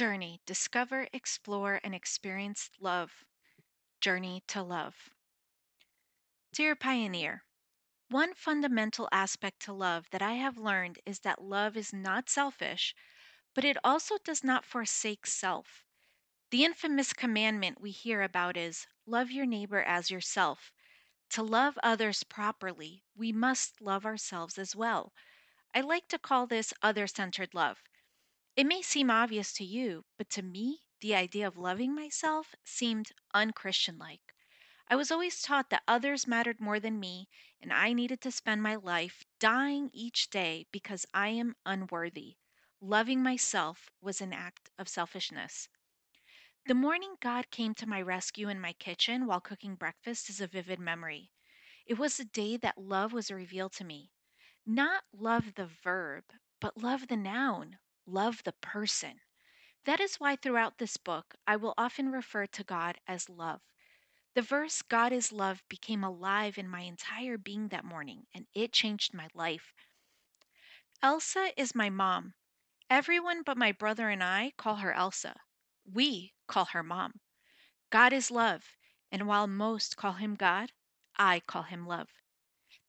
Journey Discover, Explore, and Experience Love. Journey to Love. Dear Pioneer, one fundamental aspect to love that I have learned is that love is not selfish, but it also does not forsake self. The infamous commandment we hear about is love your neighbor as yourself. To love others properly, we must love ourselves as well. I like to call this other centered love. It may seem obvious to you, but to me, the idea of loving myself seemed unchristian like. I was always taught that others mattered more than me, and I needed to spend my life dying each day because I am unworthy. Loving myself was an act of selfishness. The morning God came to my rescue in my kitchen while cooking breakfast is a vivid memory. It was the day that love was revealed to me. Not love the verb, but love the noun, love the person. That is why throughout this book I will often refer to God as love. The verse God is love became alive in my entire being that morning, and it changed my life. Elsa is my mom. Everyone but my brother and I call her Elsa. We call her mom. God is love, and while most call him God, I call him love.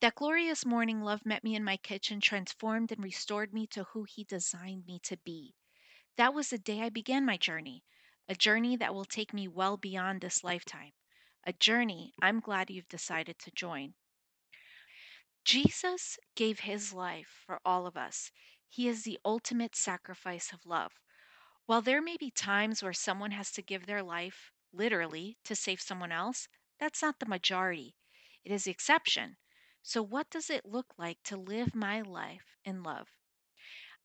That glorious morning, love met me in my kitchen, transformed and restored me to who he designed me to be. That was the day I began my journey, a journey that will take me well beyond this lifetime, a journey I'm glad you've decided to join. Jesus gave his life for all of us. He is the ultimate sacrifice of love. While there may be times where someone has to give their life, literally, to save someone else, that's not the majority. It is the exception. So, what does it look like to live my life in love?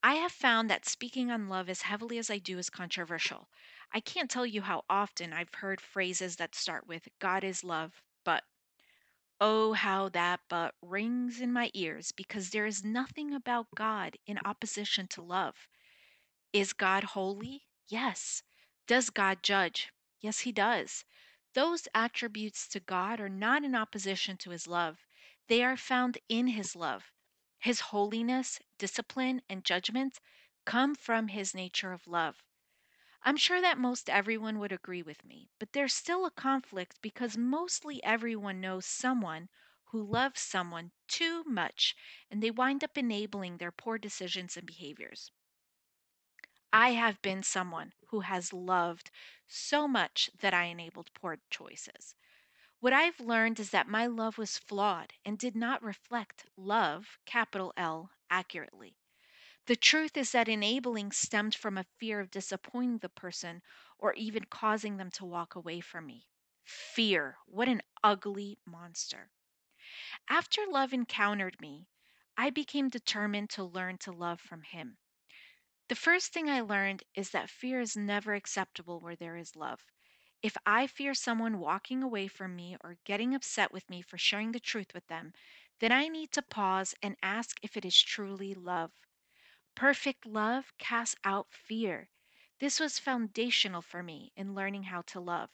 I have found that speaking on love as heavily as I do is controversial. I can't tell you how often I've heard phrases that start with God is love, but oh, how that but rings in my ears because there is nothing about God in opposition to love. Is God holy? Yes. Does God judge? Yes, he does. Those attributes to God are not in opposition to his love, they are found in his love. His holiness, discipline, and judgment come from his nature of love. I'm sure that most everyone would agree with me, but there's still a conflict because mostly everyone knows someone who loves someone too much and they wind up enabling their poor decisions and behaviors. I have been someone who has loved so much that I enabled poor choices. What I've learned is that my love was flawed and did not reflect love, capital L, accurately. The truth is that enabling stemmed from a fear of disappointing the person or even causing them to walk away from me. Fear, what an ugly monster. After love encountered me, I became determined to learn to love from him. The first thing I learned is that fear is never acceptable where there is love. If I fear someone walking away from me or getting upset with me for sharing the truth with them, then I need to pause and ask if it is truly love. Perfect love casts out fear. This was foundational for me in learning how to love.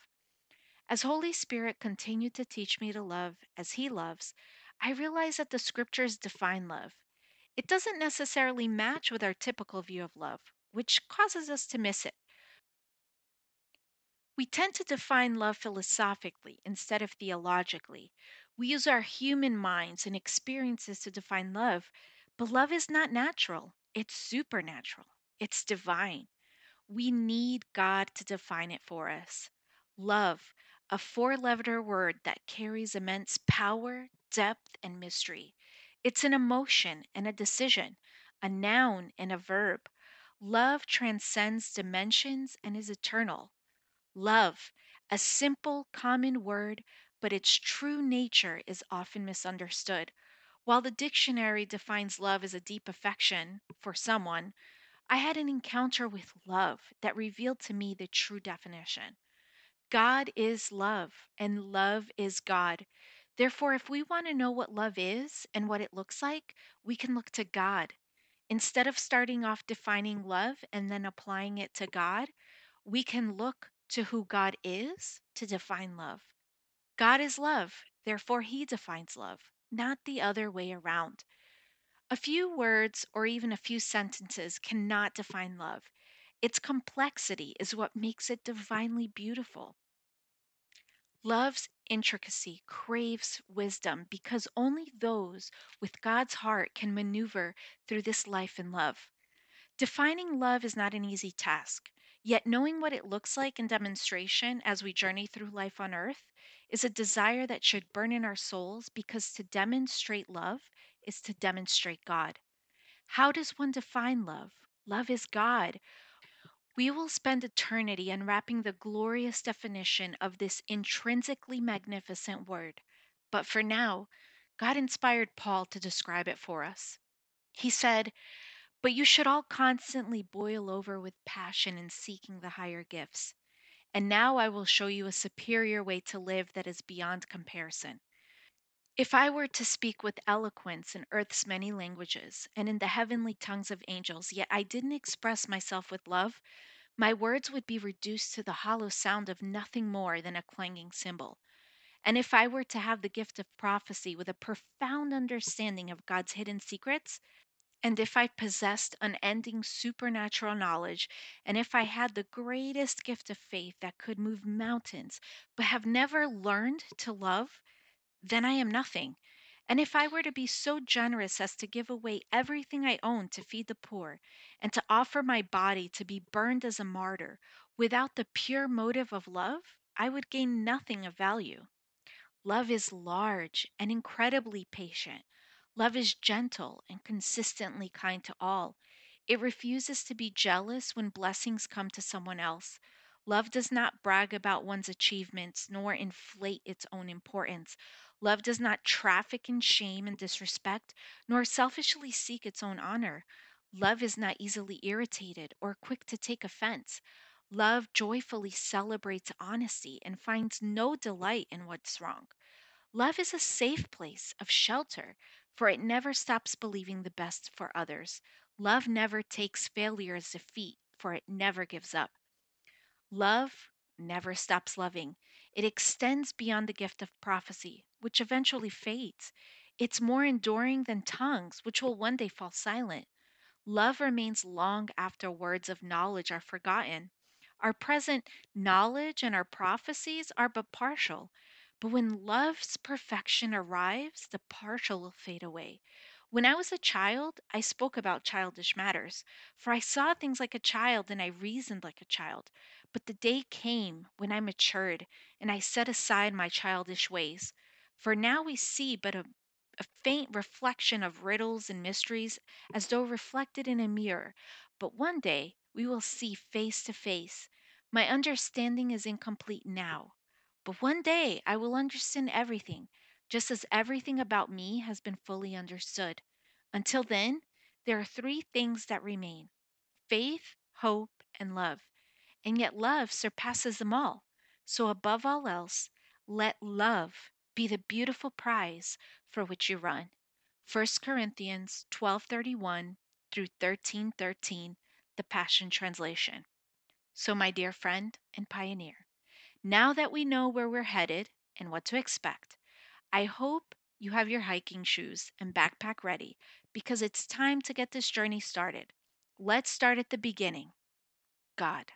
As Holy Spirit continued to teach me to love as He loves, I realized that the scriptures define love. It doesn't necessarily match with our typical view of love, which causes us to miss it. We tend to define love philosophically instead of theologically. We use our human minds and experiences to define love, but love is not natural. It's supernatural, it's divine. We need God to define it for us. Love, a four letter word that carries immense power, depth, and mystery. It's an emotion and a decision, a noun and a verb. Love transcends dimensions and is eternal. Love, a simple, common word, but its true nature is often misunderstood. While the dictionary defines love as a deep affection for someone, I had an encounter with love that revealed to me the true definition. God is love, and love is God. Therefore, if we want to know what love is and what it looks like, we can look to God. Instead of starting off defining love and then applying it to God, we can look to who God is to define love. God is love, therefore, He defines love not the other way around. A few words or even a few sentences cannot define love. Its complexity is what makes it divinely beautiful. Love's intricacy craves wisdom because only those with God's heart can maneuver through this life in love. Defining love is not an easy task, yet, knowing what it looks like in demonstration as we journey through life on earth is a desire that should burn in our souls because to demonstrate love is to demonstrate God. How does one define love? Love is God. We will spend eternity unwrapping the glorious definition of this intrinsically magnificent word. But for now, God inspired Paul to describe it for us. He said, But you should all constantly boil over with passion in seeking the higher gifts. And now I will show you a superior way to live that is beyond comparison. If I were to speak with eloquence in earth's many languages and in the heavenly tongues of angels, yet I didn't express myself with love, my words would be reduced to the hollow sound of nothing more than a clanging cymbal. And if I were to have the gift of prophecy with a profound understanding of God's hidden secrets, and if I possessed unending supernatural knowledge, and if I had the greatest gift of faith that could move mountains, but have never learned to love, then I am nothing. And if I were to be so generous as to give away everything I own to feed the poor, and to offer my body to be burned as a martyr, without the pure motive of love, I would gain nothing of value. Love is large and incredibly patient. Love is gentle and consistently kind to all. It refuses to be jealous when blessings come to someone else. Love does not brag about one's achievements nor inflate its own importance. Love does not traffic in shame and disrespect, nor selfishly seek its own honor. Love is not easily irritated or quick to take offense. Love joyfully celebrates honesty and finds no delight in what's wrong. Love is a safe place of shelter, for it never stops believing the best for others. Love never takes failure as defeat, for it never gives up. Love never stops loving. It extends beyond the gift of prophecy, which eventually fades. It's more enduring than tongues, which will one day fall silent. Love remains long after words of knowledge are forgotten. Our present knowledge and our prophecies are but partial. But when love's perfection arrives, the partial will fade away. When I was a child, I spoke about childish matters, for I saw things like a child and I reasoned like a child. But the day came when I matured and I set aside my childish ways. For now we see but a, a faint reflection of riddles and mysteries as though reflected in a mirror. But one day we will see face to face. My understanding is incomplete now. But one day I will understand everything, just as everything about me has been fully understood. Until then, there are three things that remain faith, hope, and love. And yet love surpasses them all. So, above all else, let love be the beautiful prize for which you run. 1 Corinthians 12:31 through 13:13, the Passion Translation. So, my dear friend and pioneer, now that we know where we're headed and what to expect, I hope you have your hiking shoes and backpack ready because it's time to get this journey started. Let's start at the beginning God.